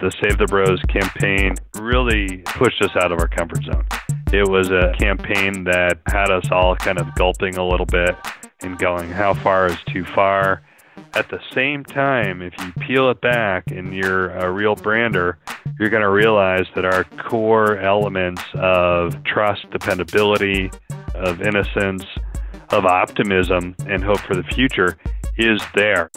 The Save the Bros campaign really pushed us out of our comfort zone. It was a campaign that had us all kind of gulping a little bit and going, how far is too far? At the same time, if you peel it back and you're a real brander, you're going to realize that our core elements of trust, dependability, of innocence, of optimism, and hope for the future is there.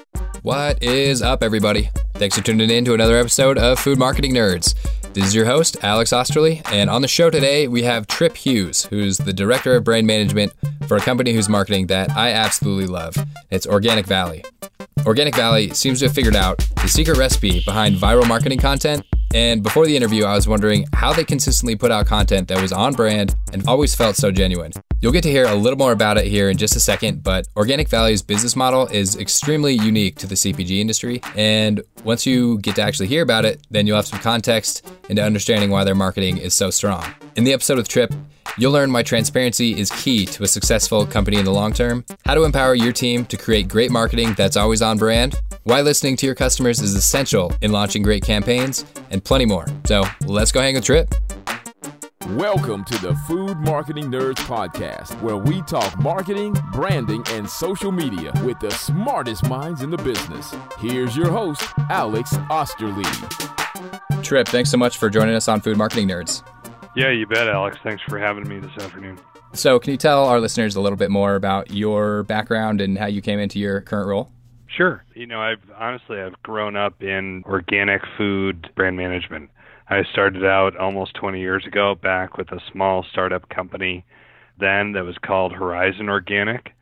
What is up, everybody? Thanks for tuning in to another episode of Food Marketing Nerds. This is your host, Alex Osterly, and on the show today, we have Trip Hughes, who's the Director of Brand Management for a company whose marketing that I absolutely love. It's Organic Valley. Organic Valley seems to have figured out the secret recipe behind viral marketing content. And before the interview, I was wondering how they consistently put out content that was on brand and always felt so genuine. You'll get to hear a little more about it here in just a second, but Organic Valley's business model is extremely unique to the CPG industry. And once you get to actually hear about it, then you'll have some context into understanding why their marketing is so strong. In the episode with Trip, You'll learn why transparency is key to a successful company in the long term, how to empower your team to create great marketing that's always on brand, why listening to your customers is essential in launching great campaigns, and plenty more. So let's go hang a Trip. Welcome to the Food Marketing Nerds Podcast, where we talk marketing, branding, and social media with the smartest minds in the business. Here's your host, Alex Osterly. Trip, thanks so much for joining us on Food Marketing Nerds. Yeah, you bet, Alex. Thanks for having me this afternoon. So, can you tell our listeners a little bit more about your background and how you came into your current role? Sure. You know, I've honestly I've grown up in organic food brand management. I started out almost 20 years ago back with a small startup company then that was called Horizon Organic.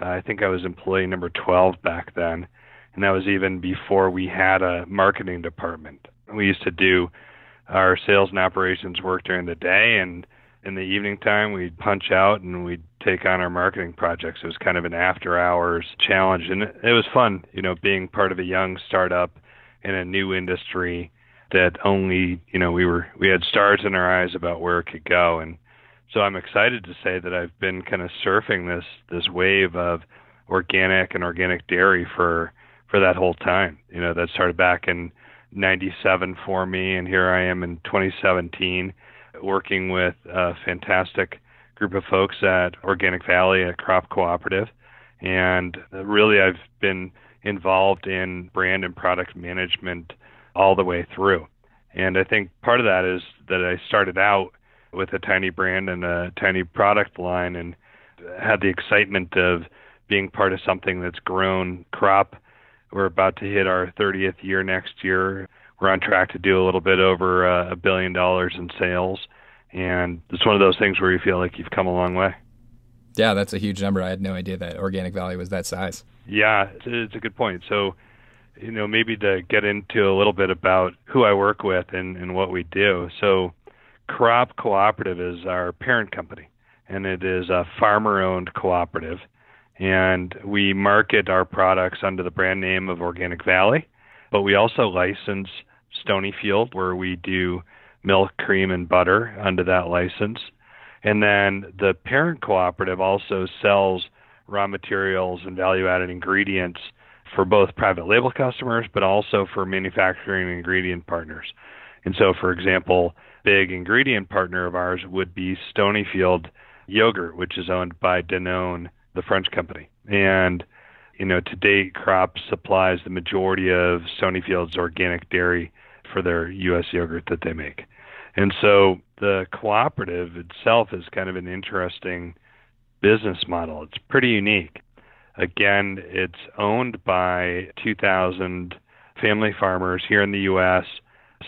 Uh, I think I was employee number 12 back then, and that was even before we had a marketing department. We used to do our sales and operations work during the day and in the evening time we'd punch out and we'd take on our marketing projects. It was kind of an after hours challenge. And it was fun you know being part of a young startup in a new industry that only you know we were we had stars in our eyes about where it could go. And so I'm excited to say that I've been kind of surfing this this wave of organic and organic dairy for for that whole time. You know that started back in 97 for me, and here I am in 2017 working with a fantastic group of folks at Organic Valley, a CROPP cooperative. And really, I've been involved in brand and product management all the way through. And I think part of that is that I started out with a tiny brand and a tiny product line and had the excitement of being part of something that's grown CROPP we're about to hit our 30th year next year. We're on track to do a little bit over uh, a billion dollars in sales. And it's one of those things where you feel like you've come a long way. Yeah, that's a huge number. I had no idea that Organic Valley was that size. Yeah, it's a, it's a good point. So, you know, maybe to get into a little bit about who I work with and, and what we do. So, CROPP Cooperative is our parent company, and it is a farmer owned cooperative and we market our products under the brand name of Organic Valley, but we also license Stonyfield, where we do milk, cream, and butter under that license. And then the parent cooperative also sells raw materials and value added ingredients for both private label customers, but also for manufacturing ingredient partners. And so, for example, big ingredient partner of ours would be Stonyfield Yogurt, which is owned by Danone the French company. And you know, to date, CROPP supplies the majority of Stonyfield's organic dairy for their U.S. yogurt that they make. And so the cooperative itself is kind of an interesting business model. It's pretty unique. Again, it's owned by 2,000 family farmers here in the U.S.,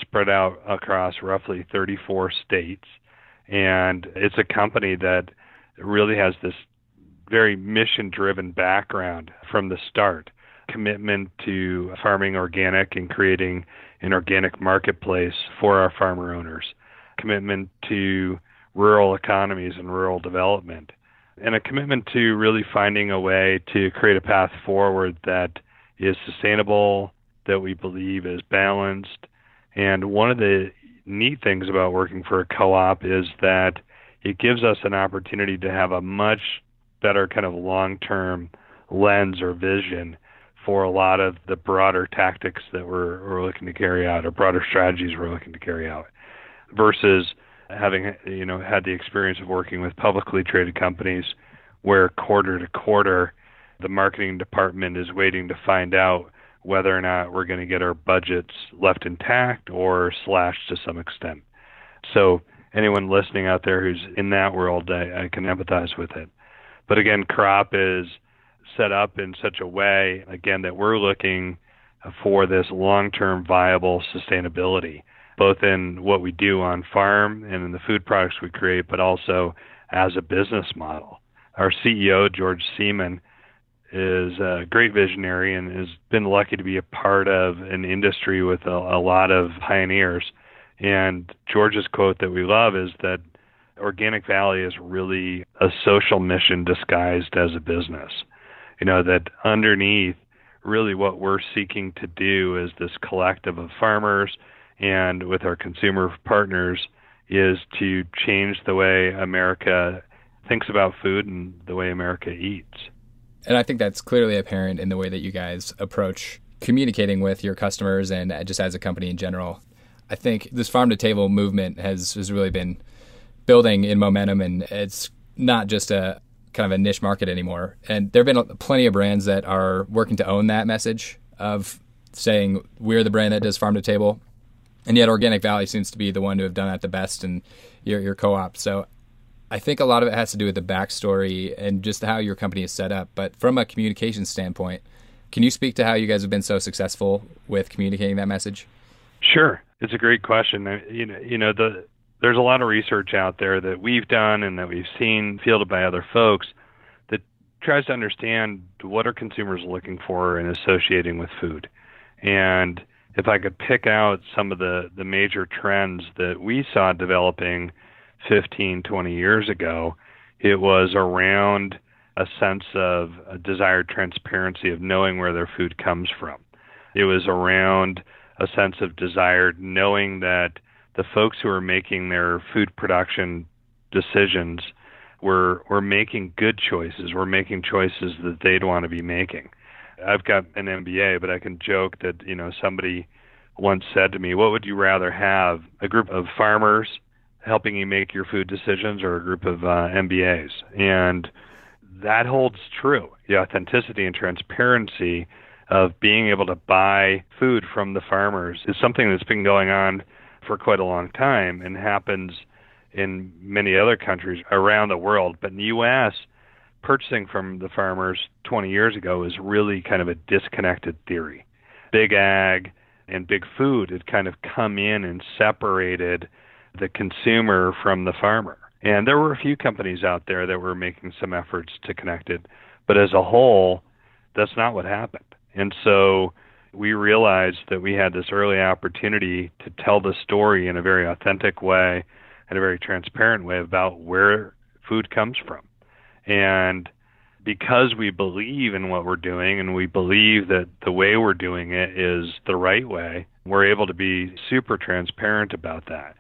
spread out across roughly 34 states. And it's a company that really has this very mission driven background from the start commitment to farming organic and creating an organic marketplace for our farmer owners, commitment to rural economies and rural development, and a commitment to really finding a way to create a path forward that is sustainable, that we believe is balanced. And one of the neat things about working for a co op is that it gives us an opportunity to have a much better kind of long term lens or vision for a lot of the broader tactics that we're, we're looking to carry out or broader strategies we're looking to carry out versus having you know had the experience of working with publicly traded companies where quarter to quarter the marketing department is waiting to find out whether or not we're going to get our budgets left intact or slashed to some extent. So anyone listening out there who's in that world, I, I can empathize with it. But again, CROPP is set up in such a way, again, that we're looking for this long-term viable sustainability, both in what we do on farm and in the food products we create, but also as a business model. Our CEO, George Siemon, is a great visionary and has been lucky to be a part of an industry with a, a lot of pioneers. And George's quote that we love is that Organic Valley is really a social mission disguised as a business. You know, that underneath, really what we're seeking to do is this collective of farmers and with our consumer partners is to change the way America thinks about food and the way America eats. And I think that's clearly apparent in the way that you guys approach communicating with your customers and just as a company in general. I think this farm to table movement has, has really been building in momentum and it's not just a kind of a niche market anymore. And there have been plenty of brands that are working to own that message of saying we're the brand that does farm to table. And yet Organic Valley seems to be the one to have done that the best and your your co-op. So I think a lot of it has to do with the backstory and just how your company is set up. But from a communication standpoint, can you speak to how you guys have been so successful with communicating that message? Sure, it's a great question. You know, you know the there's a lot of research out there that we've done and that we've seen fielded by other folks that tries to understand what are consumers looking for in associating with food. And if I could pick out some of the, the major trends that we saw developing 15, 20 years ago, it was around a sense of a desired transparency of knowing where their food comes from. It was around a sense of desired knowing that the folks who are making their food production decisions were were making good choices. We're making choices that they'd want to be making. I've got an MBA, but I can joke that you know somebody once said to me, "What would you rather have? A group of farmers helping you make your food decisions, or a group of uh, MBAs?" And that holds true. The authenticity and transparency of being able to buy food from the farmers is something that's been going on for quite a long time and happens in many other countries around the world. But in the U.S., purchasing from the farmers 20 years ago is really kind of a disconnected theory. Big ag and big food had kind of come in and separated the consumer from the farmer. And there were a few companies out there that were making some efforts to connect it, but as a whole, that's not what happened. And so we realized that we had this early opportunity to tell the story in a very authentic way and a very transparent way about where food comes from. And because we believe in what we're doing and we believe that the way we're doing it is the right way, we're able to be super transparent about that.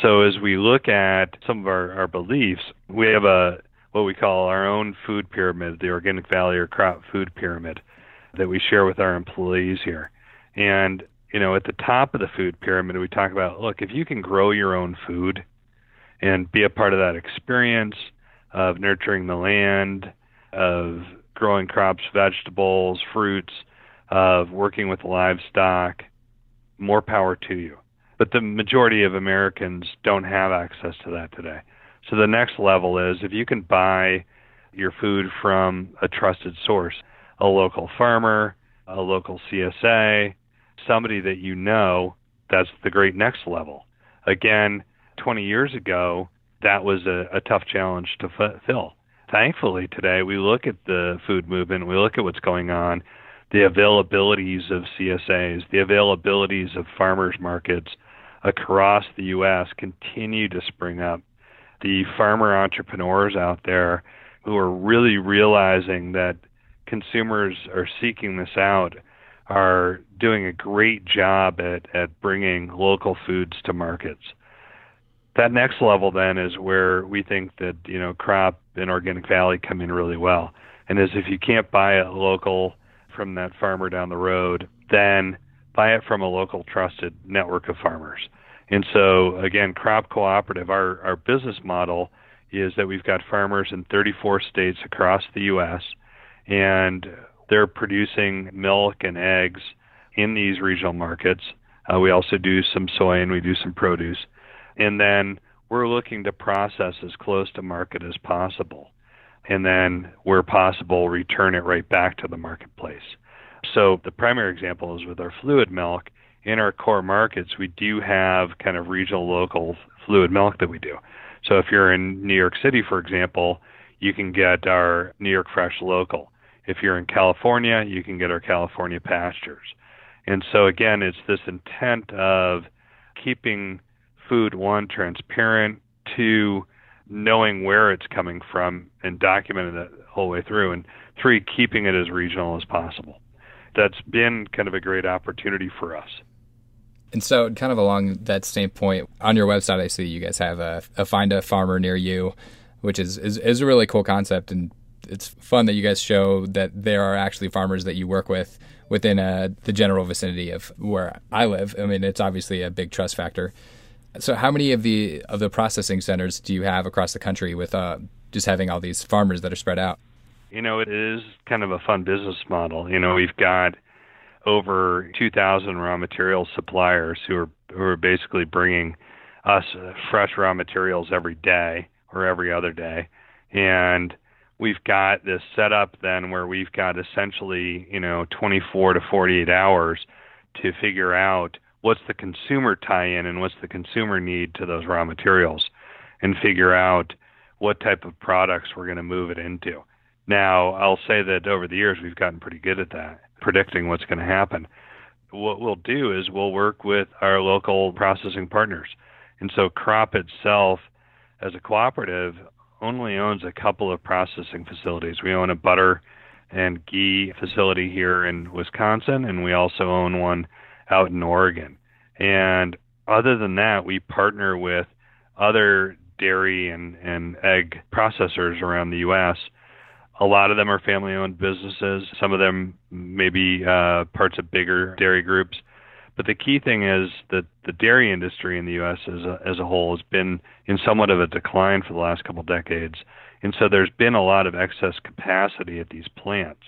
So as we look at some of our, our beliefs, we have a what we call our own food pyramid, the Organic Valley or CROPP Food Pyramid that we share with our employees here. And, you know, at the top of the food pyramid, we talk about look, if you can grow your own food and be a part of that experience of nurturing the land, of growing crops, vegetables, fruits, of working with livestock, more power to you. But the majority of Americans don't have access to that today. So the next level is if you can buy your food from a trusted source a local farmer, a local CSA, somebody that you know, that's the great next level. Again, 20 years ago, that was a, a tough challenge to fulfill. Thankfully, today we look at the food movement, we look at what's going on, the availabilities of CSAs, the availabilities of farmers markets across the U.S. continue to spring up. The farmer entrepreneurs out there who are really realizing that consumers are seeking this out are doing a great job at, at bringing local foods to markets. That next level then is where we think that you know CROPP and organic valley come in really well. And is if you can't buy a local from that farmer down the road then buy it from a local trusted network of farmers. And so again, CROPP cooperative, our, our business model is that we've got farmers in 34 states across the US and they're producing milk and eggs in these regional markets. Uh, we also do some soy and we do some produce. And then we're looking to process as close to market as possible. And then, where possible, return it right back to the marketplace. So, the primary example is with our fluid milk. In our core markets, we do have kind of regional local fluid milk that we do. So, if you're in New York City, for example, you can get our New York Fresh Local. If you're in California, you can get our California Pastures. And so, again, it's this intent of keeping food, one, transparent, two, knowing where it's coming from and documenting the whole way through, and three, keeping it as regional as possible. That's been kind of a great opportunity for us. And so, kind of along that same point, on your website, I see you guys have a, a find a farmer near you, which is, is, is a really cool concept. And it's fun that you guys show that there are actually farmers that you work with within uh, the general vicinity of where I live. I mean, it's obviously a big trust factor. So, how many of the of the processing centers do you have across the country with uh, just having all these farmers that are spread out? You know, it is kind of a fun business model. You know, we've got over 2,000 raw material suppliers who are who are basically bringing us fresh raw materials every day or every other day, and we've got this set up then where we've got essentially you know 24 to 48 hours to figure out what's the consumer tie-in and what's the consumer need to those raw materials and figure out what type of products we're going to move it into. Now, I'll say that over the years we've gotten pretty good at that, predicting what's going to happen. What we'll do is we'll work with our local processing partners. And so CROPP itself as a cooperative only owns a couple of processing facilities. We own a butter and ghee facility here in Wisconsin and we also own one out in Oregon. And other than that, we partner with other dairy and, and egg processors around the U.S. A lot of them are family owned businesses. Some of them may be uh, parts of bigger dairy groups. But the key thing is that the dairy industry in the U.S. as a, as a whole has been in somewhat of a decline for the last couple of decades. And so there's been a lot of excess capacity at these plants.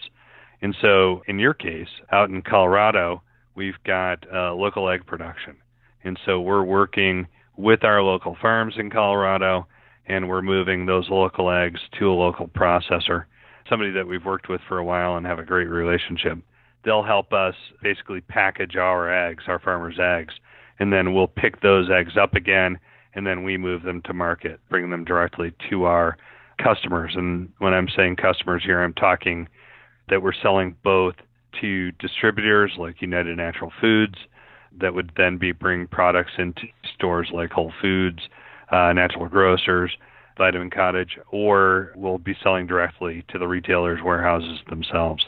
And so in your case, out in Colorado, we've got uh, local egg production. And so we're working with our local farms in Colorado and we're moving those local eggs to a local processor, somebody that we've worked with for a while and have a great relationship. They'll help us basically package our eggs, our farmers' eggs, and then we'll pick those eggs up again and then we move them to market, bring them directly to our customers. And when I'm saying customers here, I'm talking that we're selling both to distributors like United Natural Foods that would then be bringing products into stores like Whole Foods, uh, Natural Grocers, Vitamin Cottage, or we'll be selling directly to the retailers' warehouses themselves.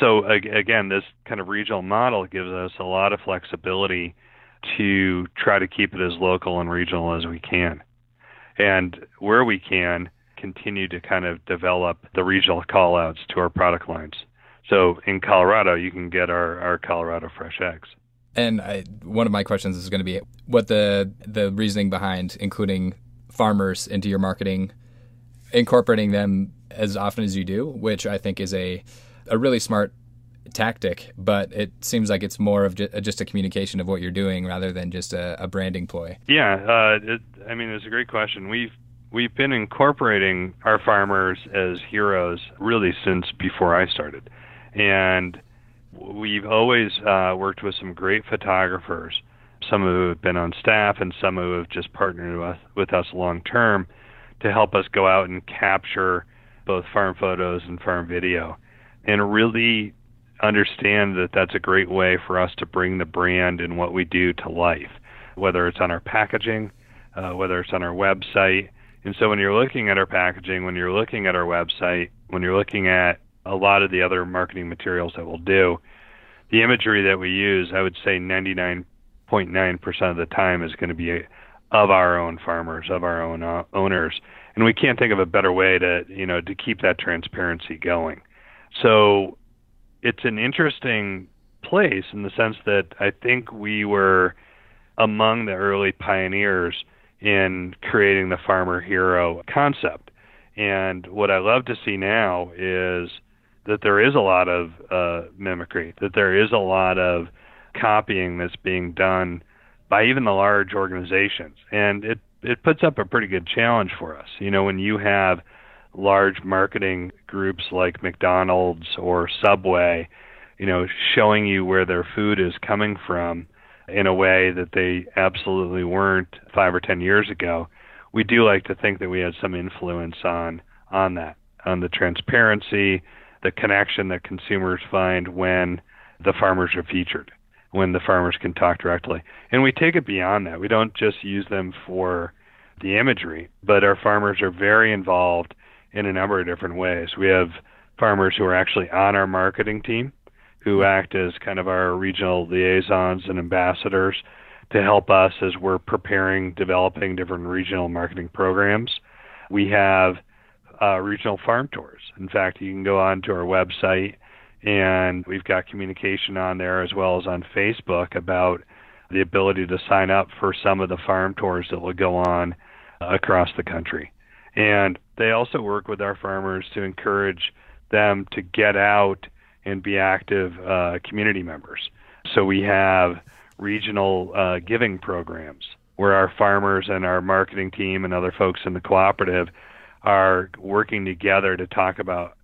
So again, this kind of regional model gives us a lot of flexibility to try to keep it as local and regional as we can. And where we can, continue to kind of develop the regional callouts to our product lines. So in Colorado, you can get our, our Colorado fresh eggs. And I, one of my questions is going to be what the the reasoning behind including farmers into your marketing, incorporating them as often as you do, which I think is a a really smart tactic. But it seems like it's more of just a communication of what you're doing rather than just a, a branding ploy. Yeah, uh, it, I mean, it's a great question. We've we've been incorporating our farmers as heroes really since before I started and we've always uh, worked with some great photographers, some of who have been on staff and some who have just partnered with, with us long term to help us go out and capture both farm photos and farm video and really understand that that's a great way for us to bring the brand and what we do to life, whether it's on our packaging, uh, whether it's on our website. And so when you're looking at our packaging, when you're looking at our website, when you're looking at a lot of the other marketing materials that we'll do, the imagery that we use, I would say 99.9% of the time is going to be of our own farmers, of our own uh, owners, and we can't think of a better way to, you know, to keep that transparency going. So it's an interesting place in the sense that I think we were among the early pioneers in creating the farmer hero concept. And what I love to see now is that there is a lot of uh, mimicry, that there is a lot of copying that's being done by even the large organizations. And it, it puts up a pretty good challenge for us. You know, when you have large marketing groups like McDonald's or Subway, you know, showing you where their food is coming from in a way that they absolutely weren't five or ten years ago. We do like to think that we had some influence on on that, on the transparency, the connection that consumers find when the farmers are featured, when the farmers can talk directly. And we take it beyond that. We don't just use them for the imagery, but our farmers are very involved in a number of different ways. We have farmers who are actually on our marketing team who act as kind of our regional liaisons and ambassadors to help us as we're preparing, developing different regional marketing programs. We have uh, regional farm tours. In fact, you can go on to our website and we've got communication on there as well as on Facebook about the ability to sign up for some of the farm tours that will go on across the country. And they also work with our farmers to encourage them to get out and be active uh, community members. So we have regional uh, giving programs where our farmers and our marketing team and other folks in the cooperative are working together to talk about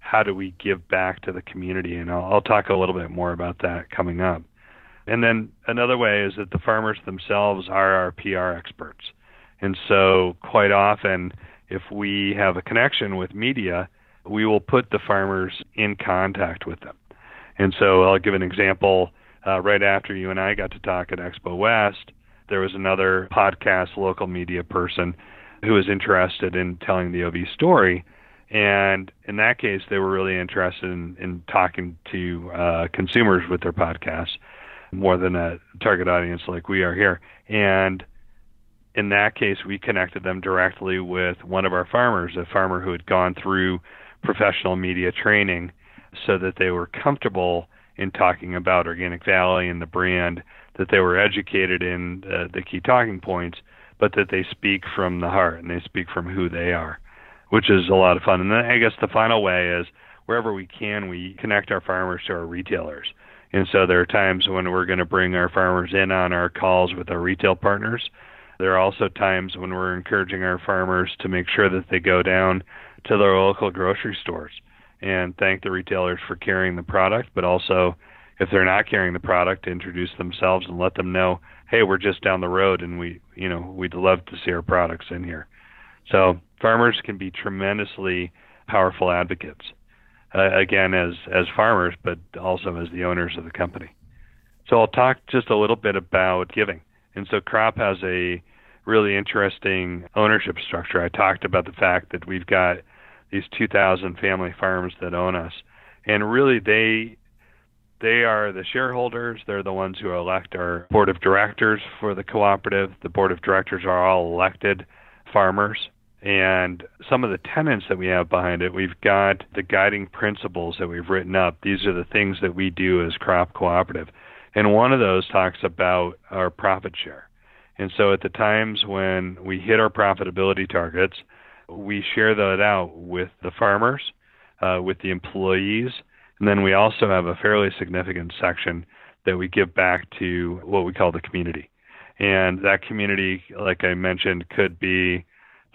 how do we give back to the community. And I'll, I'll talk a little bit more about that coming up. And then another way is that the farmers themselves are our PR experts. And so quite often, if we have a connection with media, we will put the farmers in contact with them. And so I'll give an example. Uh, right after you and I got to talk at Expo West, there was another podcast local media person who was interested in telling the OV story. And in that case, they were really interested in, in talking to uh, consumers with their podcasts more than a target audience like we are here. And in that case, we connected them directly with one of our farmers, a farmer who had gone through professional media training so that they were comfortable in talking about Organic Valley and the brand, that they were educated in uh, the key talking points, but that they speak from the heart and they speak from who they are, which is a lot of fun. And then I guess the final way is wherever we can, we connect our farmers to our retailers. And so there are times when we're going to bring our farmers in on our calls with our retail partners. There are also times when we're encouraging our farmers to make sure that they go down to their local grocery stores and thank the retailers for carrying the product, but also if they're not carrying the product, introduce themselves and let them know, hey, we're just down the road and we, you know, we'd love to see our products in here. So farmers can be tremendously powerful advocates, uh, again as as farmers, but also as the owners of the company. So I'll talk just a little bit about giving. And so CROPP has a really interesting ownership structure. I talked about the fact that we've got these 2,000 family farms that own us, and really they they are the shareholders. They're the ones who elect our board of directors for the cooperative. The board of directors are all elected farmers. And some of the tenants that we have behind it, we've got the guiding principles that we've written up. These are the things that we do as CROPP cooperative. And one of those talks about our profit share. And so at the times when we hit our profitability targets, we share that out with the farmers, uh, with the employees, and then we also have a fairly significant section that we give back to what we call the community. And that community, like I mentioned, could be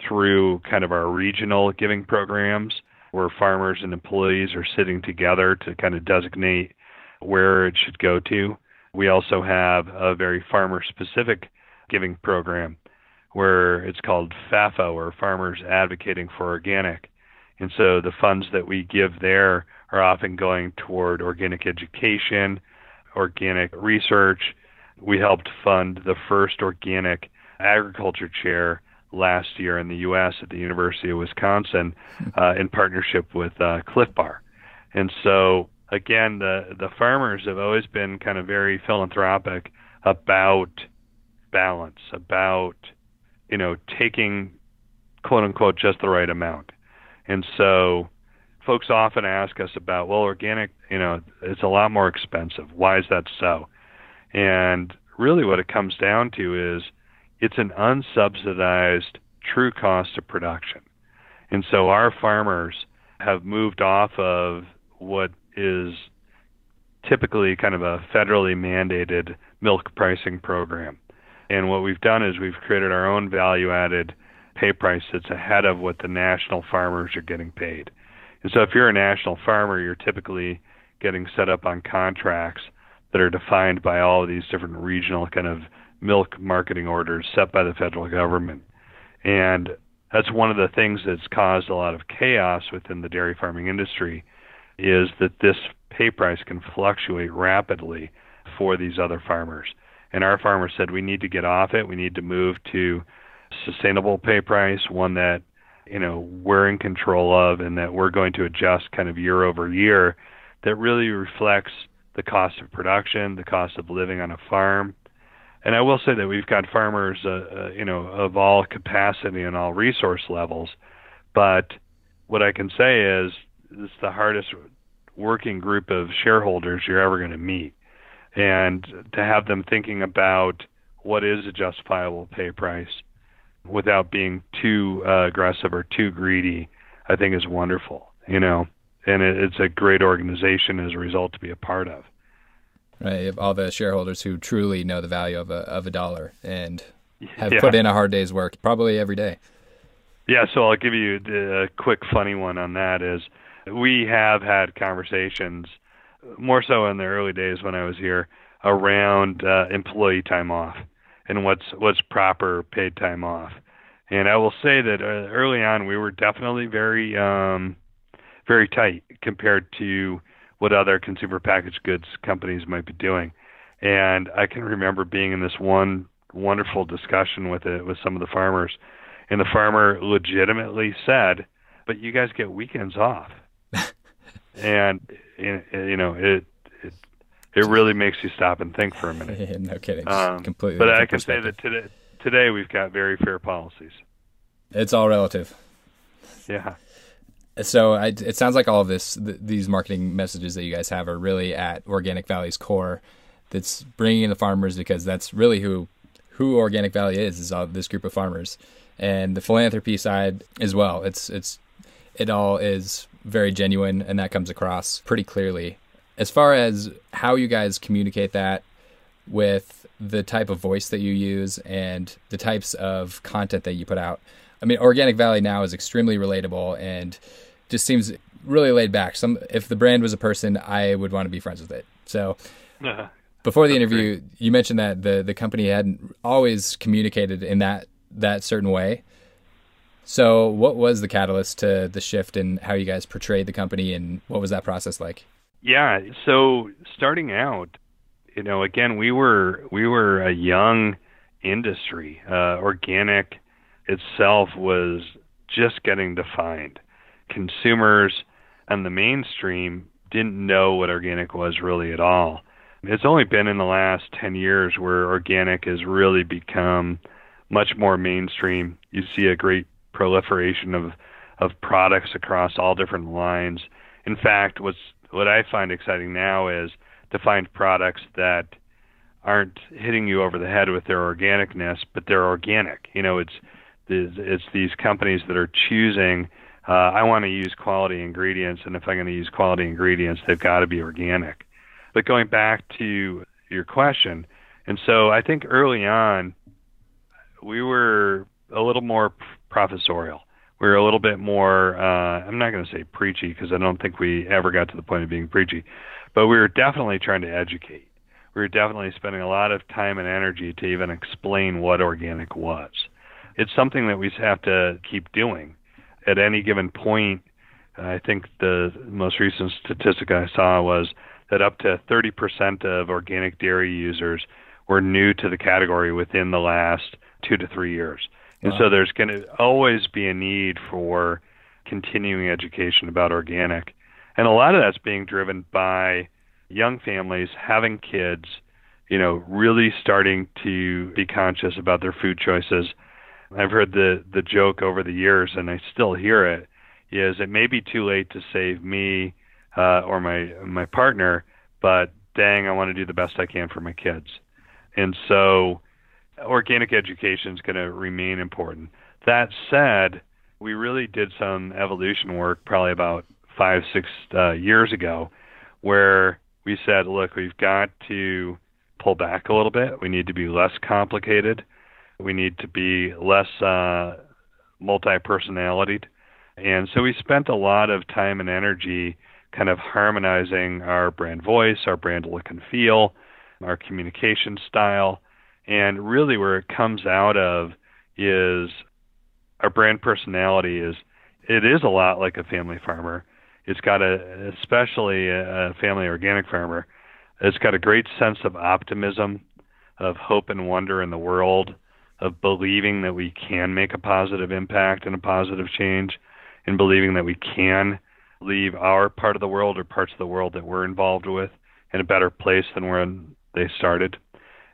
through kind of our regional giving programs where farmers and employees are sitting together to kind of designate where it should go to. We also have a very farmer specific giving program where it's called FAFO or Farmers Advocating for Organic. And so the funds that we give there are often going toward organic education, organic research. We helped fund the first organic agriculture chair last year in the U.S. at the University of Wisconsin uh, in partnership with uh, Clif Bar. And so, again, the, the farmers have always been kind of very philanthropic about balance, about you know taking quote unquote just the right amount. And so folks often ask us about, well, organic, you know, it's a lot more expensive. Why is that so? And really what it comes down to is it's an unsubsidized true cost of production. And so our farmers have moved off of what is typically kind of a federally mandated milk pricing program. And what we've done is we've created our own value added pay price that's ahead of what the national farmers are getting paid. And so if you're a national farmer, you're typically getting set up on contracts that are defined by all of these different regional kind of milk marketing orders set by the federal government. And that's one of the things that's caused a lot of chaos within the dairy farming industry is that this pay price can fluctuate rapidly for these other farmers. And our farmers said we need to get off it. We need to move to sustainable pay price, one that you know we're in control of and that we're going to adjust kind of year over year that really reflects the cost of production, the cost of living on a farm. And I will say that we've got farmers, uh, uh, you know, of all capacity and all resource levels. But what I can say is, it's the hardest working group of shareholders you're ever going to meet. And to have them thinking about what is a justifiable pay price without being too uh, aggressive or too greedy, I think is wonderful. You know, and it, it's a great organization as a result to be a part of. Right, all the shareholders who truly know the value of a of a dollar and have yeah. put in a hard day's work, probably every day. Yeah, so I'll give you a quick funny one on that. Is we have had conversations more so in the early days when I was here around uh, employee time off and what's what's proper paid time off. And I will say that uh, early on we were definitely very um, very tight compared to what other consumer packaged goods companies might be doing. And I can remember being in this one wonderful discussion with it with some of the farmers, and the farmer legitimately said, "But you guys get weekends off." And you know it it it really makes you stop and think for a minute. no kidding, um, completely. But I can say that today today we've got very fair policies. It's all relative. Yeah. So I, it sounds like all of this, th- these marketing messages that you guys have, are really at Organic Valley's core. That's bringing in the farmers because that's really who who Organic Valley is is all this group of farmers, and the philanthropy side as well. It's it's it all is very genuine, and that comes across pretty clearly. As far as how you guys communicate that with the type of voice that you use and the types of content that you put out. I mean, Organic Valley now is extremely relatable and just seems really laid back. Some if the brand was a person, I would want to be friends with it. So uh-huh. before the interview, you mentioned that the the company hadn't always communicated in that that certain way. So, what was the catalyst to the shift in how you guys portrayed the company, and what was that process like? Yeah, so starting out, you know, again, we were we were a young industry. Uh, organic itself was just getting defined. Consumers and the mainstream didn't know what organic was really at all. It's only been in the last 10 years where organic has really become much more mainstream. You see a great proliferation of of products across all different lines. In fact, what's what I find exciting now is to find products that aren't hitting you over the head with their organicness, but they're organic. You know, it's it's these companies that are choosing. Uh, I want to use quality ingredients, and if I'm going to use quality ingredients, they've got to be organic. But going back to your question, and so I think early on, we were a little more professorial. We were a little bit more, uh, I'm not going to say preachy because I don't think we ever got to the point of being preachy, but we were definitely trying to educate. We were definitely spending a lot of time and energy to even explain what organic was. It's something that we have to keep doing. At any given point, I think the most recent statistic I saw was that up to 30% of organic dairy users were new to the category within the last two to three years. And wow. so there's going to always be a need for continuing education about organic. And a lot of that's being driven by young families having kids, you know, really starting to be conscious about their food choices. I've heard the the joke over the years and I still hear it. is it may be too late to save me uh, or my my partner, but dang, I want to do the best I can for my kids. And so organic education is going to remain important. That said, we really did some evolution work probably about five, six uh, years ago where we said, look, we've got to pull back a little bit. We need to be less complicated. We need to be less uh, multi personalitied. And so we spent a lot of time and energy kind of harmonizing our brand voice, our brand look and feel, our communication style. And really, where it comes out of is our brand personality is it is a lot like a family farmer. It's got a, especially a family organic farmer, it's got a great sense of optimism, of hope and wonder in the world, of believing that we can make a positive impact and a positive change, and believing that we can leave our part of the world or parts of the world that we're involved with in a better place than when they started.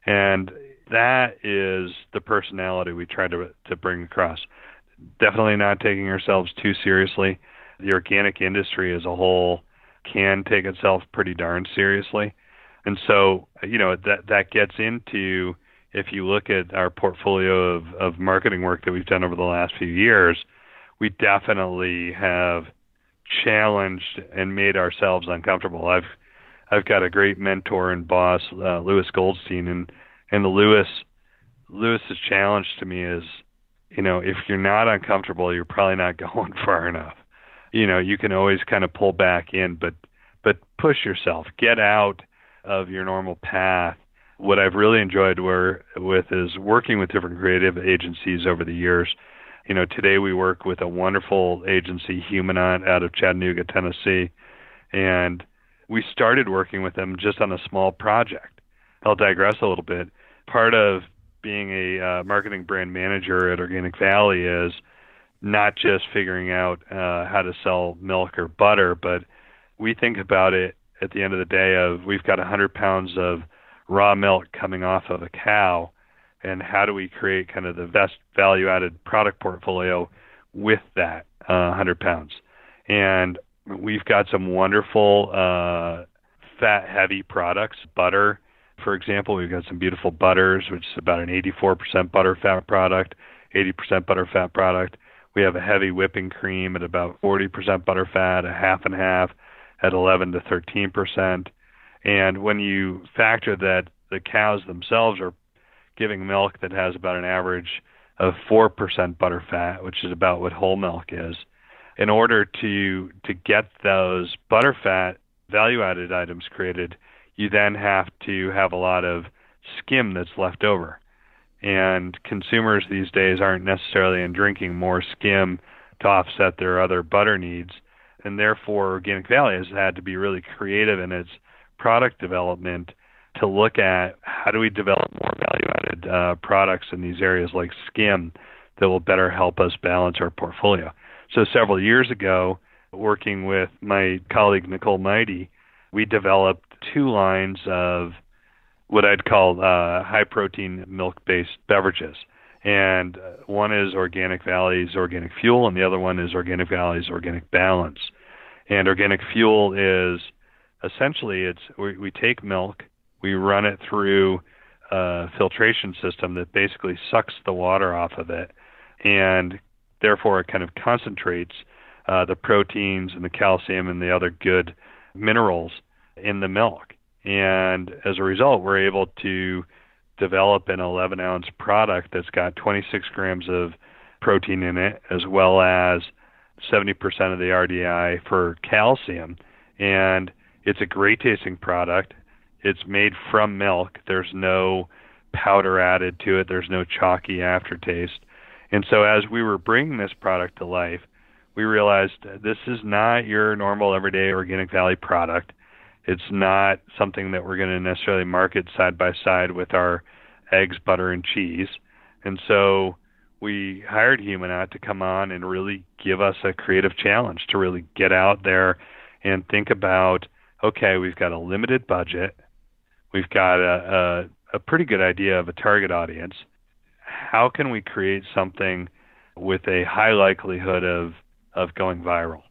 And that is the personality we try to to bring across. Definitely not taking ourselves too seriously. The organic industry as a whole can take itself pretty darn seriously. And so, you know, that that gets into if you look at our portfolio of, of marketing work that we've done over the last few years, we definitely have challenged and made ourselves uncomfortable. I've I've got a great mentor and boss, uh, Lewis Goldstein, and and the Lewis Lewis's challenge to me is, you know, if you're not uncomfortable, you're probably not going far enough. You know, you can always kind of pull back in, but but push yourself, get out of your normal path. What I've really enjoyed where, with is working with different creative agencies over the years you know, today we work with a wonderful agency, Humanaut, out of Chattanooga, Tennessee, and we started working with them just on a small project. I'll digress a little bit. Part of being a uh, marketing brand manager at Organic Valley is not just figuring out uh, how to sell milk or butter, but we think about it at the end of the day of we've got 100 pounds of raw milk coming off of a cow and how do we create kind of the best value added product portfolio with that uh, 100 pounds. And we've got some wonderful uh, fat heavy products, butter, for example. We've got some beautiful butters, which is about an 84% butter fat product, 80% butter fat product. We have a heavy whipping cream at about 40% butter fat, a half and half at 11 to 13%. And when you factor that the cows themselves are giving milk that has about an average of 4% butter fat, which is about what whole milk is. In order to to get those butter fat value added items created, you then have to have a lot of skim that's left over. And consumers these days aren't necessarily in drinking more skim to offset their other butter needs. And therefore, Organic Valley has had to be really creative in its product development to look at how do we develop more value added uh, products in these areas like skim that will better help us balance our portfolio. So several years ago, working with my colleague Nicole Mighty, we developed two lines of what I'd call uh, high protein milk based beverages. And uh, one is Organic Valley's Organic Fuel, and the other one is Organic Valley's Organic Balance. And Organic Fuel is essentially it's we, we take milk we run it through a filtration system that basically sucks the water off of it, and therefore it kind of concentrates uh, the proteins and the calcium and the other good minerals in the milk. And as a result, we're able to develop an 11 ounce product that's got 26 grams of protein in it, as well as 70% of the RDI for calcium. And it's a great tasting product. It's made from milk. There's no powder added to it. There's no chalky aftertaste. And so as we were bringing this product to life, we realized this is not your normal everyday Organic Valley product. It's not something that we're going to necessarily market side by side with our eggs, butter, and cheese. And so we hired Humanaut to come on and really give us a creative challenge to really get out there and think about okay, we've got a limited budget We've got a, a, a pretty good idea of a target audience. How can we create something with a high likelihood of of going viral.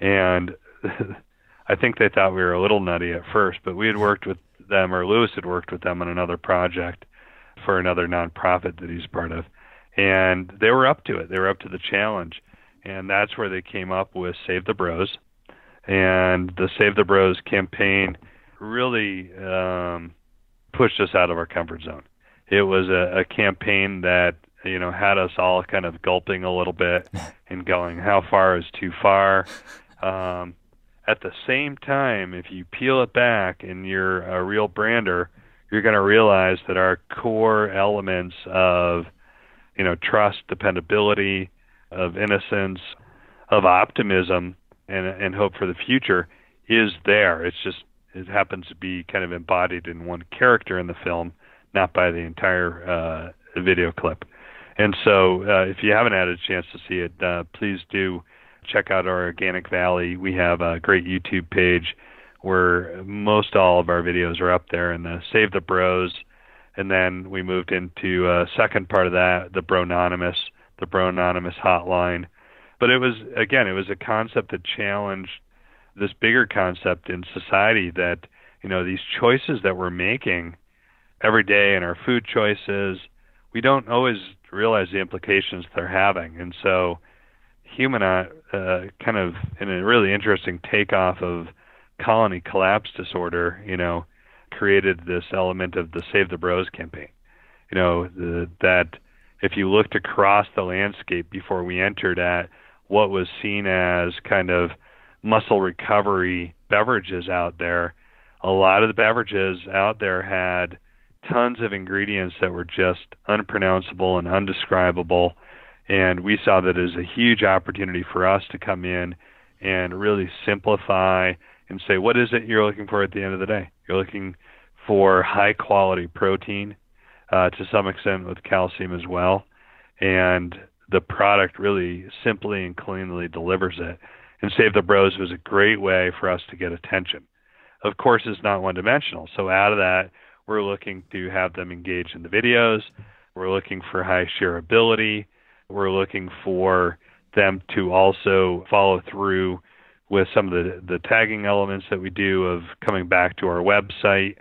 And I think they thought we were a little nutty at first, but we had worked with them, or Lewis had worked with them on another project for another nonprofit that he's part of. And they were up to it. They were up to the challenge. And that's where they came up with Save the Bros. And the Save the Bros campaign really um, pushed us out of our comfort zone. It was a, a campaign that you know had us all kind of gulping a little bit and going, "How far is too far?" Um, at the same time, if you peel it back and you're a real brander, you're going to realize that our core elements of you know trust, dependability, of innocence, of optimism, and and hope for the future is there. It's just it happens to be kind of embodied in one character in the film, not by the entire uh, video clip. And so, uh, if you haven't had a chance to see it, uh, please do check out our Organic Valley. We have a great YouTube page where most all of our videos are up there, and the Save the Bros. And then we moved into a second part of that, the Brononymous, the Brononymous hotline. But it was again, it was a concept that challenged this bigger concept in society that you know these choices that we're making every day in our food choices we don't always realize the implications they're having and so Humanaut uh, kind of in a really interesting takeoff of colony collapse disorder you know created this element of the save the bros campaign you know the, that if you looked across the landscape before we entered at what was seen as kind of muscle recovery beverages out there, a lot of the beverages out there had tons of ingredients that were just unpronounceable and undescribable. And we saw that as a huge opportunity for us to come in and really simplify and say, what is it you're looking for at the end of the day? You're looking for high quality protein, uh, to some extent with calcium as well. And the product really simply and cleanly delivers it and Save the Bros was a great way for us to get attention. Of course, it's not one dimensional. So out of that, we're looking to have them engage in the videos. We're looking for high shareability. We're looking for them to also follow through with some of the, the tagging elements that we do of coming back to our website,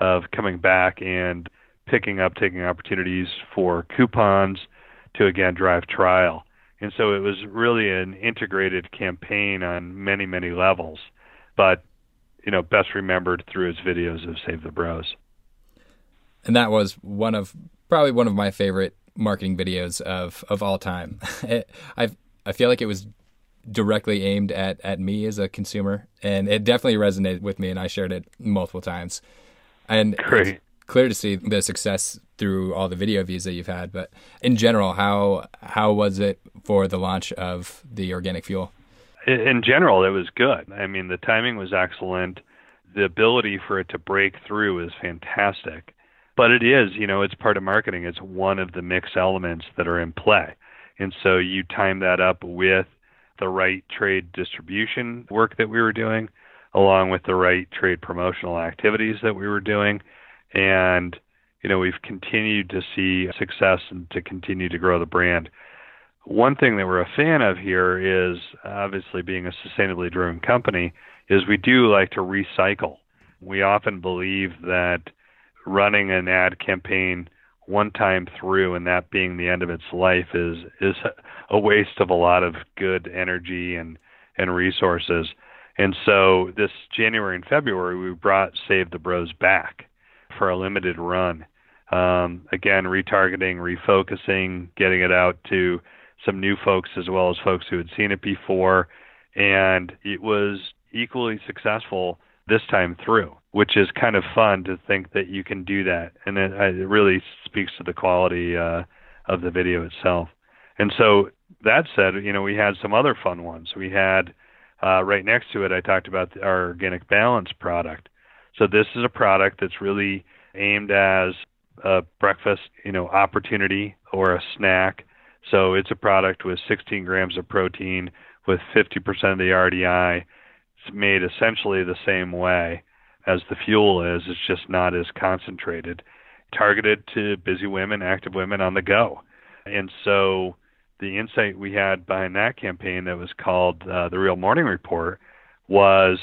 of coming back and picking up, taking opportunities for coupons to again drive trial. And so it was really an integrated campaign on many, many levels, but you know, best remembered through his videos of Save the Bros. And that was one of probably one of my favorite marketing videos of of all time. I I feel like it was directly aimed at at me as a consumer, and it definitely resonated with me, and I shared it multiple times. And great clear to see the success through all the video views that you've had. But in general, how how was it for the launch of the organic fuel? In general, it was good. I mean, the timing was excellent. The ability for it to break through is fantastic. But it is, you know, it's part of marketing. It's one of the mix elements that are in play. And so you time that up with the right trade distribution work that we were doing, along with the right trade promotional activities that we were doing and you know we've continued to see success and to continue to grow the brand. One thing that we're a fan of here is obviously being a sustainably driven company is we do like to recycle. We often believe that running an ad campaign one time through and that being the end of its life is is a waste of a lot of good energy and and resources. And so this January and February we brought Save the Bros back for a limited run. Um, again, retargeting, refocusing, getting it out to some new folks as well as folks who had seen it before. And it was equally successful this time through, which is kind of fun to think that you can do that. And it, it really speaks to the quality uh, of the video itself. And so that said, you know, we had some other fun ones. We had uh, right next to it, I talked about our organic balance product. So this is a product that's really aimed as a breakfast, you know, opportunity or a snack. So it's a product with 16 grams of protein with 50% of the RDI. It's made essentially the same way as the fuel is. It's just not as concentrated. Targeted to busy women, active women on the go. And so the insight we had behind that campaign that was called uh, the Real Morning Report was,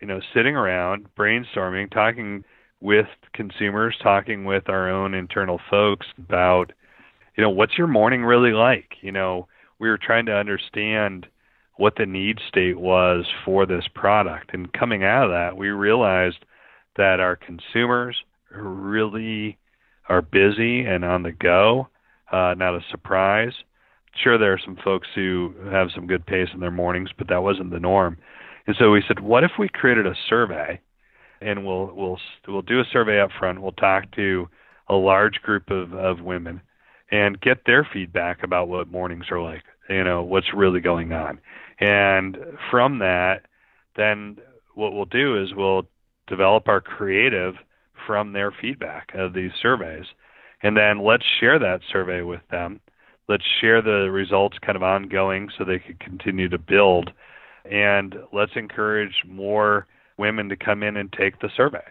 you know, sitting around brainstorming, talking with consumers, talking with our own internal folks about, you know, what's your morning really like? You know, we were trying to understand what the need state was for this product. And coming out of that, we realized that our consumers really are busy and on the go, uh, not a surprise. Sure, there are some folks who have some good pace in their mornings, but that wasn't the norm. And so we said, what if we created a survey, and we'll we'll we'll do a survey up front. We'll talk to a large group of of women and get their feedback about what mornings are like. You know, what's really going on, and from that, then what we'll do is we'll develop our creative from their feedback of these surveys. And then let's share that survey with them. Let's share the results kind of ongoing so they can continue to build. And let's encourage more women to come in and take the survey.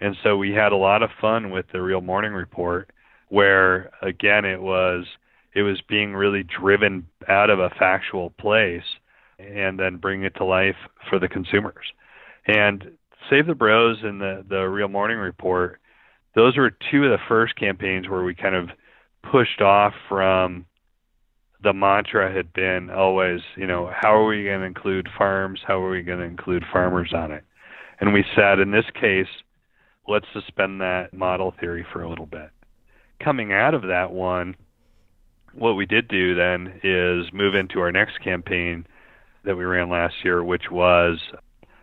And so we had a lot of fun with the Real Morning Report where again it was it was being really driven out of a factual place and then bring it to life for the consumers. And Save the Bros and the the Real Morning Report, those were two of the first campaigns where we kind of pushed off from the mantra had been always, you know, how are we going to include farms? How are we going to include farmers on it? And we said, in this case, let's suspend that model theory for a little bit. Coming out of that one, what we did do then is move into our next campaign that we ran last year, which was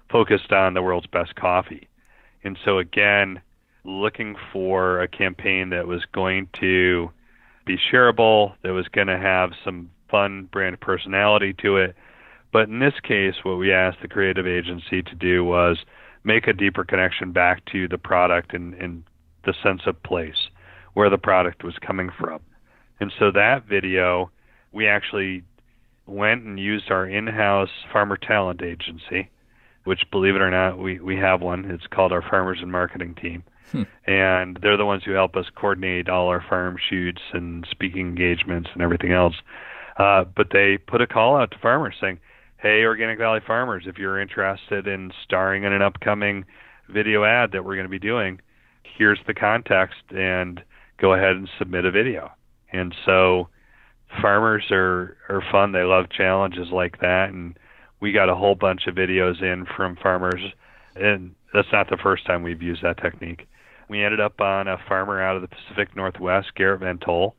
focused on the world's best coffee. And so, again, looking for a campaign that was going to be shareable, that was going to have some fun brand personality to it. But in this case, what we asked the creative agency to do was make a deeper connection back to the product and, and the sense of place, where the product was coming from. And so that video, we actually went and used our in house farmer talent agency which believe it or not, we, we have one. It's called our Farmers and Marketing Team. Hmm. And they're the ones who help us coordinate all our farm shoots and speaking engagements and everything else. Uh, but they put a call out to farmers saying, hey, Organic Valley farmers, if you're interested in starring in an upcoming video ad that we're going to be doing, here's the context and go ahead and submit a video. And so farmers are, are fun. They love challenges like that. And we got a whole bunch of videos in from farmers, and that's not the first time we've used that technique. We ended up on a farmer out of the Pacific Northwest, Garrett Van Tol,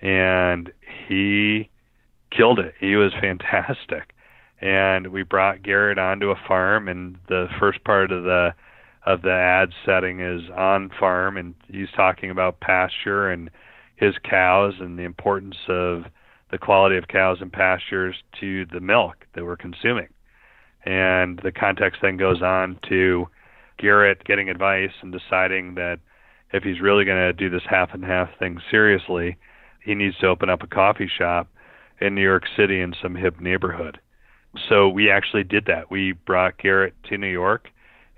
and he killed it. He was fantastic. And we brought Garrett onto a farm, and the first part of the of the ad setting is on farm, and he's talking about pasture and his cows and the importance of the quality of cows and pastures to the milk that we're consuming. And the context then goes on to Garrett getting advice and deciding that if he's really going to do this half and half thing seriously, he needs to open up a coffee shop in New York City in some hip neighborhood. So we actually did that. We brought Garrett to New York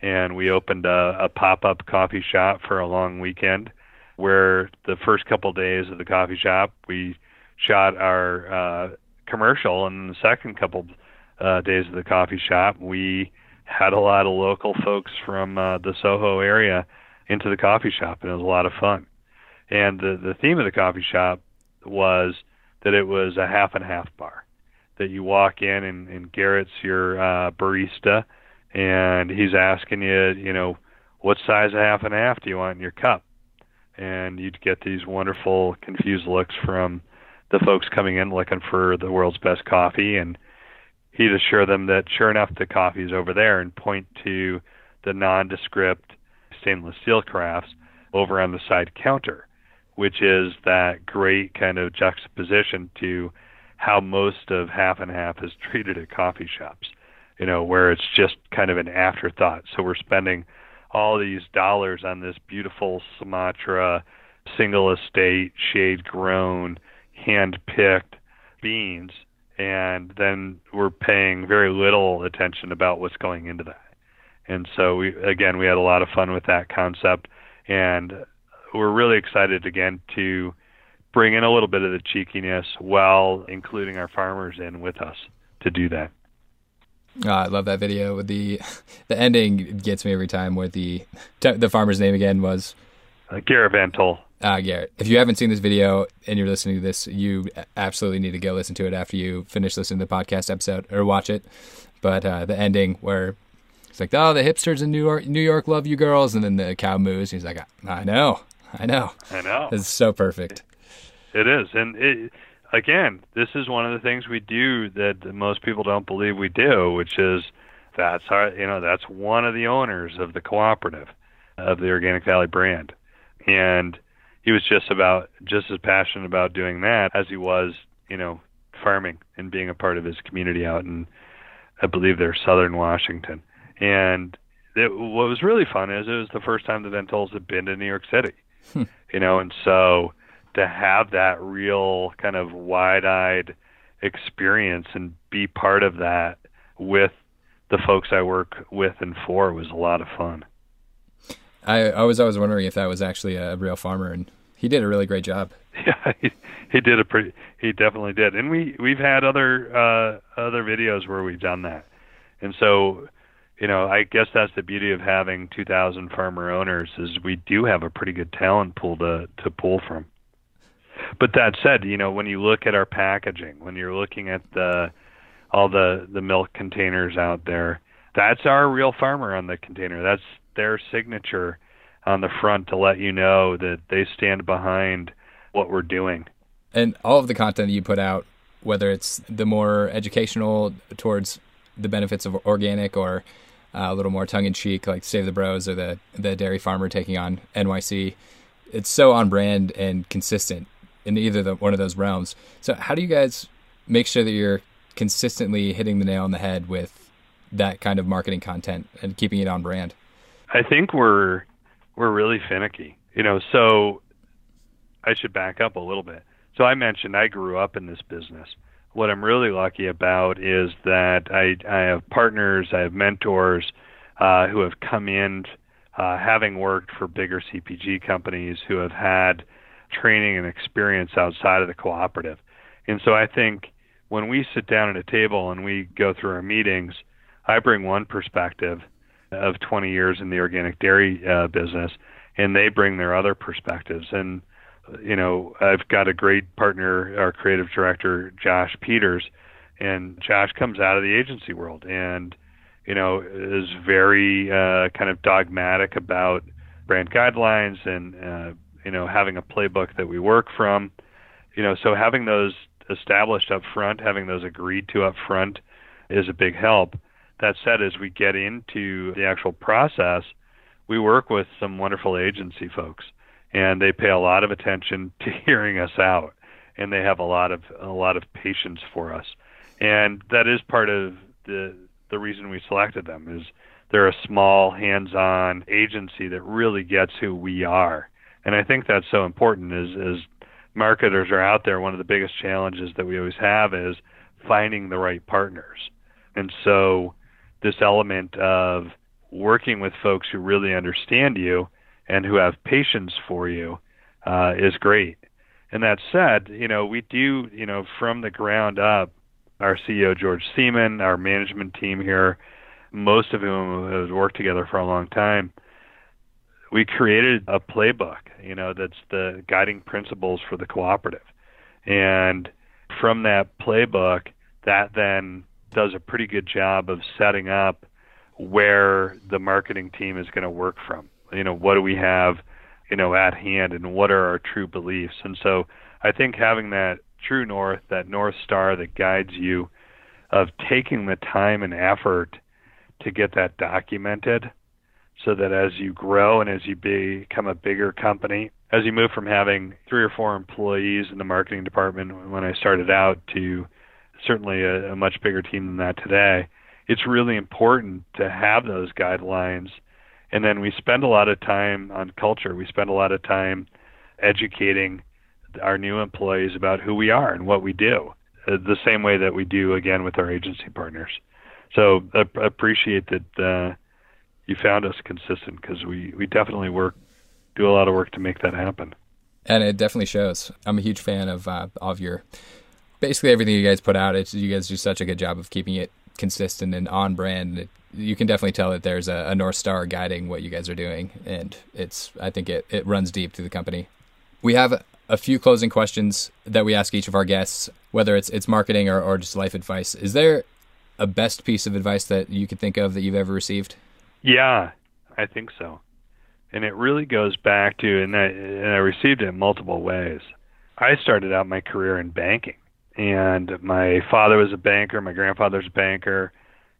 and we opened a, a pop up coffee shop for a long weekend where the first couple of days of the coffee shop we shot our uh, commercial, and the second couple uh, days of the coffee shop, we had a lot of local folks from uh, the Soho area into the coffee shop, and it was a lot of fun. And the the theme of the coffee shop was that it was a half and half bar. That you walk in and, and Garrett's your uh, barista, and he's asking you, you know, what size of half and half do you want in your cup? And you'd get these wonderful confused looks from the folks coming in looking for the world's best coffee and he'd assure them that sure enough the coffee is over there and point to the nondescript stainless steel crafts over on the side counter which is that great kind of juxtaposition to how most of half and half is treated at coffee shops you know where it's just kind of an afterthought. So we're spending all these dollars on this beautiful sumatra single estate shade grown hand picked beans and then we're paying very little attention about what's going into that. And so we again we had a lot of fun with that concept and we're really excited again to bring in a little bit of the cheekiness while including our farmers in with us to do that. Oh, I love that video. With the the ending gets me every time. Where the the farmer's name again was uh, Garrett Van. Ah, Garrett. If you haven't seen this video and you're listening to this, you absolutely need to go listen to it after you finish listening to the podcast episode or watch it. But uh, the ending where it's like, oh, the hipsters in New York, New York love you girls, and then the cow moves. He's like, I know, I know, I know. It's so perfect. It is, and it, again, this is one of the things we do that most people don't believe we do, which is that's our, you know, that's one of the owners of the cooperative of the Organic Valley brand, and he was just about just as passionate about doing that as he was, you know, farming and being a part of his community out in, I believe they're Southern Washington, and it, what was really fun is it was the first time the Van Tols had been to New York City, hmm. you know, and so to have that real kind of wide-eyed experience and be part of that with the folks I work with and for was a lot of fun. I, I was always wondering if that was actually a real farmer, and he did a really great job. Yeah, he, he did a pretty. He definitely did, and we we've had other uh, other videos where we've done that, and so you know I guess that's the beauty of having 2,000 farmer owners is we do have a pretty good talent pool to to pull from. But that said, you know, when you look at our packaging, when you're looking at the all the the milk containers out there, that's our real farmer on the container. That's their signature on the front to let you know that they stand behind what we're doing. And all of the content that you put out, whether it's the more educational towards the benefits of organic or uh, a little more tongue in cheek, like Save the Bros or the the dairy farmer taking on NYC, it's so on brand and consistent in either the, one of those realms. So how do you guys make sure that you're consistently hitting the nail on the head with that kind of marketing content and keeping it on brand? I think we're we're really finicky. You know, so I should back up a little bit. So I mentioned I grew up in this business. What I'm really lucky about is that I I have partners, I have mentors uh, who have come in uh, having worked for bigger CPG companies who have had training and experience outside of the cooperative. And so I think when we sit down at a table and we go through our meetings, I bring one perspective of 20 years in the organic dairy uh, business, and they bring their other perspectives. And you know, I've got a great partner, our creative director Josh Peters, and Josh comes out of the agency world and you know is very uh, kind of dogmatic about brand guidelines and uh, you know, having a playbook that we work from, you know, so having those established up front, having those agreed to up front is a big help. That said, as we get into the actual process, we work with some wonderful agency folks, and they pay a lot of attention to hearing us out, and they have a lot of a lot of patience for us, and that is part of the the reason we selected them is they're a small, hands-on agency that really gets who we are and I think that's so important as marketers are out there, one of the biggest challenges that we always have is finding the right partners. And so this element of working with folks who really understand you and who have patience for you uh, is great. And that said, you know, we do, you know, from the ground up, our CEO George Siemon, our management team here, most of whom have worked together for a long time, we created a playbook, you know, that's the guiding principles for the cooperative. And from that playbook, that then does a pretty good job of setting up where the marketing team is going to work from. You know, what do we have, you know, at hand and what are our true beliefs? And so I think having that true north, that north star that guides you of taking the time and effort to get that documented so that as you grow and as you become a bigger company, as you move from having three or four employees in the marketing department when I started out to certainly a, a much bigger team than that today, it's really important to have those guidelines. And then we spend a lot of time on culture. We spend a lot of time educating our new employees about who we are and what we do, uh, the same way that we do again with our agency partners. So I appreciate that. Uh, you found us consistent because we, we definitely work do a lot of work to make that happen. And it definitely shows. I'm a huge fan of uh, of your basically everything you guys put out. It's you guys do such a good job of keeping it consistent and on brand. It, you can definitely tell that there's a, a, north star guiding what you guys are doing, and it's I think it it runs deep through the company. We have a few closing questions that we ask each of our guests, whether it's it's marketing or, or just life advice. Is there a best piece of advice that you could think of that you've ever received? Yeah, I think so. And it really goes back to, and I, and I received it in multiple ways. I started out my career in banking, and my father was a banker, my grandfather's a banker,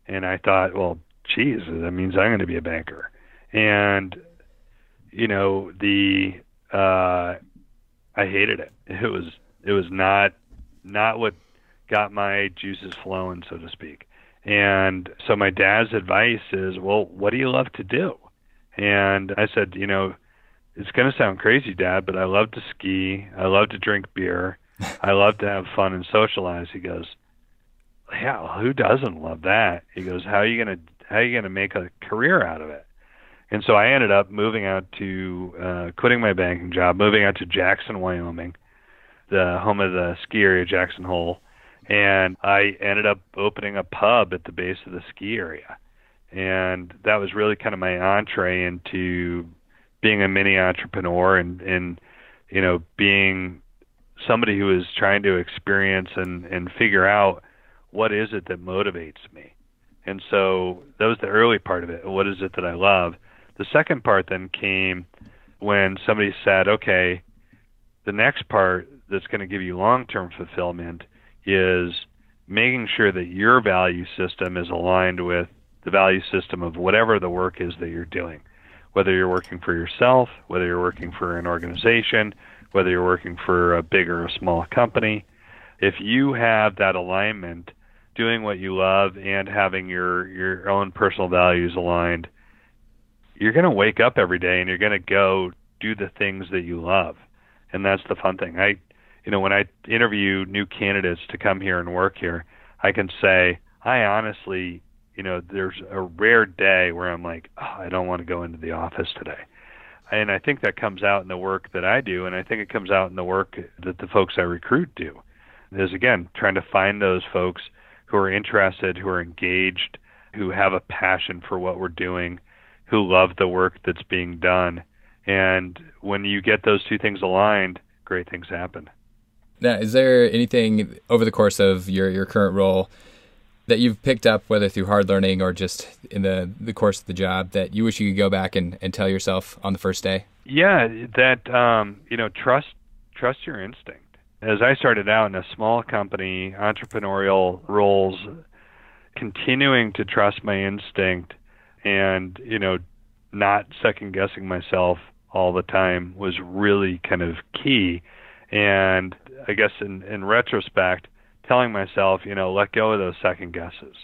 and I thought, well, geez, that means I'm going to be a banker. And you know, the uh, I hated it. It was it was not not what got my juices flowing, so to speak. And so my dad's advice is, well, what do you love to do? And I said, you know, it's going to sound crazy, Dad, but I love to ski. I love to drink beer. I love to have fun and socialize. He goes, yeah, well, who doesn't love that? He goes, how are you going to how are you going to make a career out of it? And so I ended up moving out to uh, quitting my banking job, moving out to Jackson, Wyoming, the home of the ski area, Jackson Hole, and I ended up opening a pub at the base of the ski area, and that was really kind of my entree into being a mini entrepreneur and and you know being somebody who is trying to experience and and figure out what is it that motivates me. And so that was the early part of it. What is it that I love? The second part then came when somebody said, okay, the next part that's going to give you long term fulfillment is making sure that your value system is aligned with the value system of whatever the work is that you're doing. Whether you're working for yourself, whether you're working for an organization, whether you're working for a big or a small company, if you have that alignment, doing what you love and having your your own personal values aligned, you're going to wake up every day and you're going to go do the things that you love. And that's the fun thing. I you know, when I interview new candidates to come here and work here, I can say I honestly, you know, there's a rare day where I'm like, oh, I don't want to go into the office today. And I think that comes out in the work that I do, and I think it comes out in the work that the folks I recruit do. Is again trying to find those folks who are interested, who are engaged, who have a passion for what we're doing, who love the work that's being done. And when you get those two things aligned, great things happen. Now, is there anything over the course of your, your current role that you've picked up, whether through hard learning or just in the, the course of the job, that you wish you could go back and, and tell yourself on the first day? Yeah, that um, you know, trust trust your instinct. As I started out in a small company, entrepreneurial roles, continuing to trust my instinct and, you know, not second guessing myself all the time was really kind of key. And I guess in in retrospect, telling myself, you know, let go of those second guesses.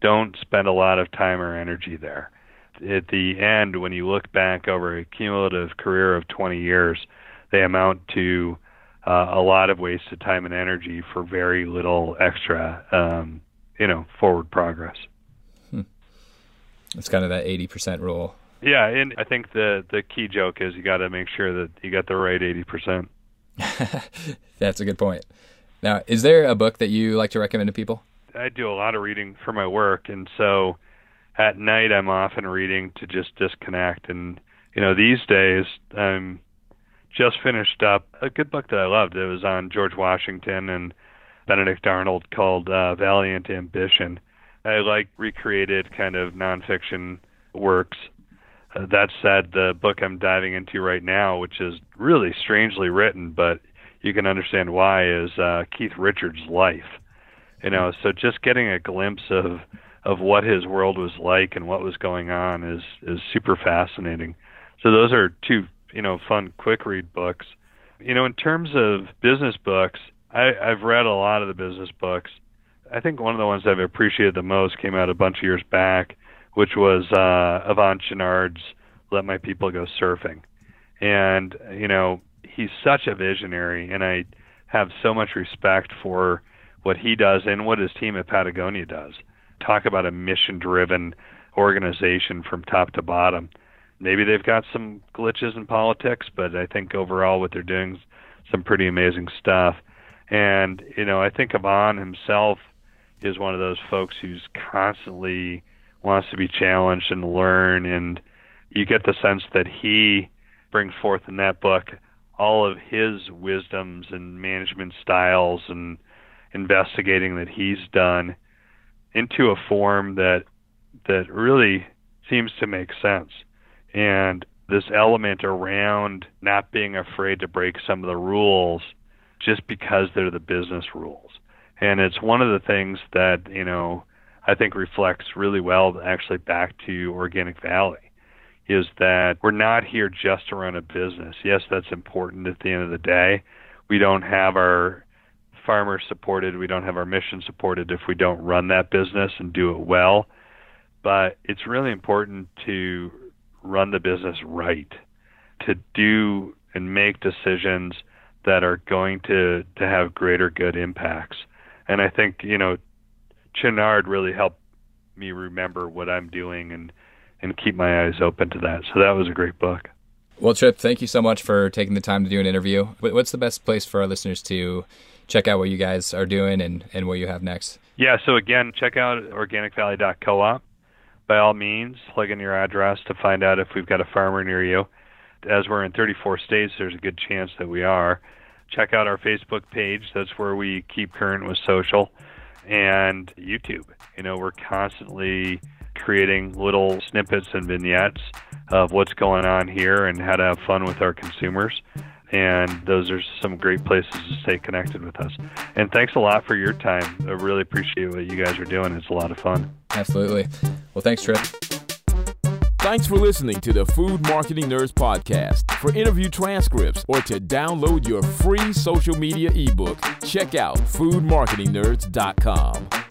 Don't spend a lot of time or energy there. At the end, when you look back over a cumulative career of 20 years, they amount to uh, a lot of wasted time and energy for very little extra, um, you know, forward progress. Hmm. It's kind of that 80% rule. Yeah, and I think the the key joke is you got to make sure that you got the right 80%. That's a good point. Now, is there a book that you like to recommend to people? I do a lot of reading for my work, and so at night I'm often reading to just disconnect. And you know, these days I'm just finished up a good book that I loved. It was on George Washington and Benedict Arnold called uh, Valiant Ambition. I like recreated kind of nonfiction works uh, that said, the book I'm diving into right now, which is really strangely written, but you can understand why, is uh, Keith Richards' life. You know, so just getting a glimpse of of what his world was like and what was going on is is super fascinating. So those are two, you know, fun quick read books. You know, in terms of business books, I, I've read a lot of the business books. I think one of the ones I've appreciated the most came out a bunch of years back which was uh, Yvon Chouinard's "Let My People Go Surfing," and you know he's such a visionary, and I have so much respect for what he does and what his team at Patagonia does. Talk about a mission-driven organization from top to bottom. maybe they've got some glitches in politics, but I think overall what they're doing is some pretty amazing stuff. And you know, I think Ivan himself is one of those folks who's constantly wants to be challenged and learn, and you get the sense that he brings forth in that book all of his wisdoms and management styles and investigating that he's done into a form that that really seems to make sense. And this element around not being afraid to break some of the rules just because they're the business rules. And it's one of the things that, you know, I think reflects really well actually back to Organic Valley is that we're not here just to run a business. Yes, that's important at the end of the day. We don't have our farmers supported, we don't have our mission supported if we don't run that business and do it well. But it's really important to run the business right, to do and make decisions that are going to to have greater good impacts. And I think you know, Chouinard really helped me remember what I'm doing and and keep my eyes open to that. So that was a great book. Well, Trip, thank you so much for taking the time to do an interview. What's the best place for our listeners to check out what you guys are doing and, and what you have next? Yeah, so again, check out organicvalley.coop. By all means, plug in your address to find out if we've got a farmer near you. As we're in 34 states, there's a good chance that we are. Check out our Facebook page. That's where we keep current with social and YouTube. You know, we're constantly creating little snippets and vignettes of what's going on here and how to have fun with our consumers. And those are some great places to stay connected with us. And thanks a lot for your time. I really appreciate what you guys are doing. It's a lot of fun. Absolutely. Well, thanks, Trip. Thanks for listening to the Food Marketing Nerds podcast. For interview transcripts or to download your free social media ebook, check out foodmarketingnerds.com.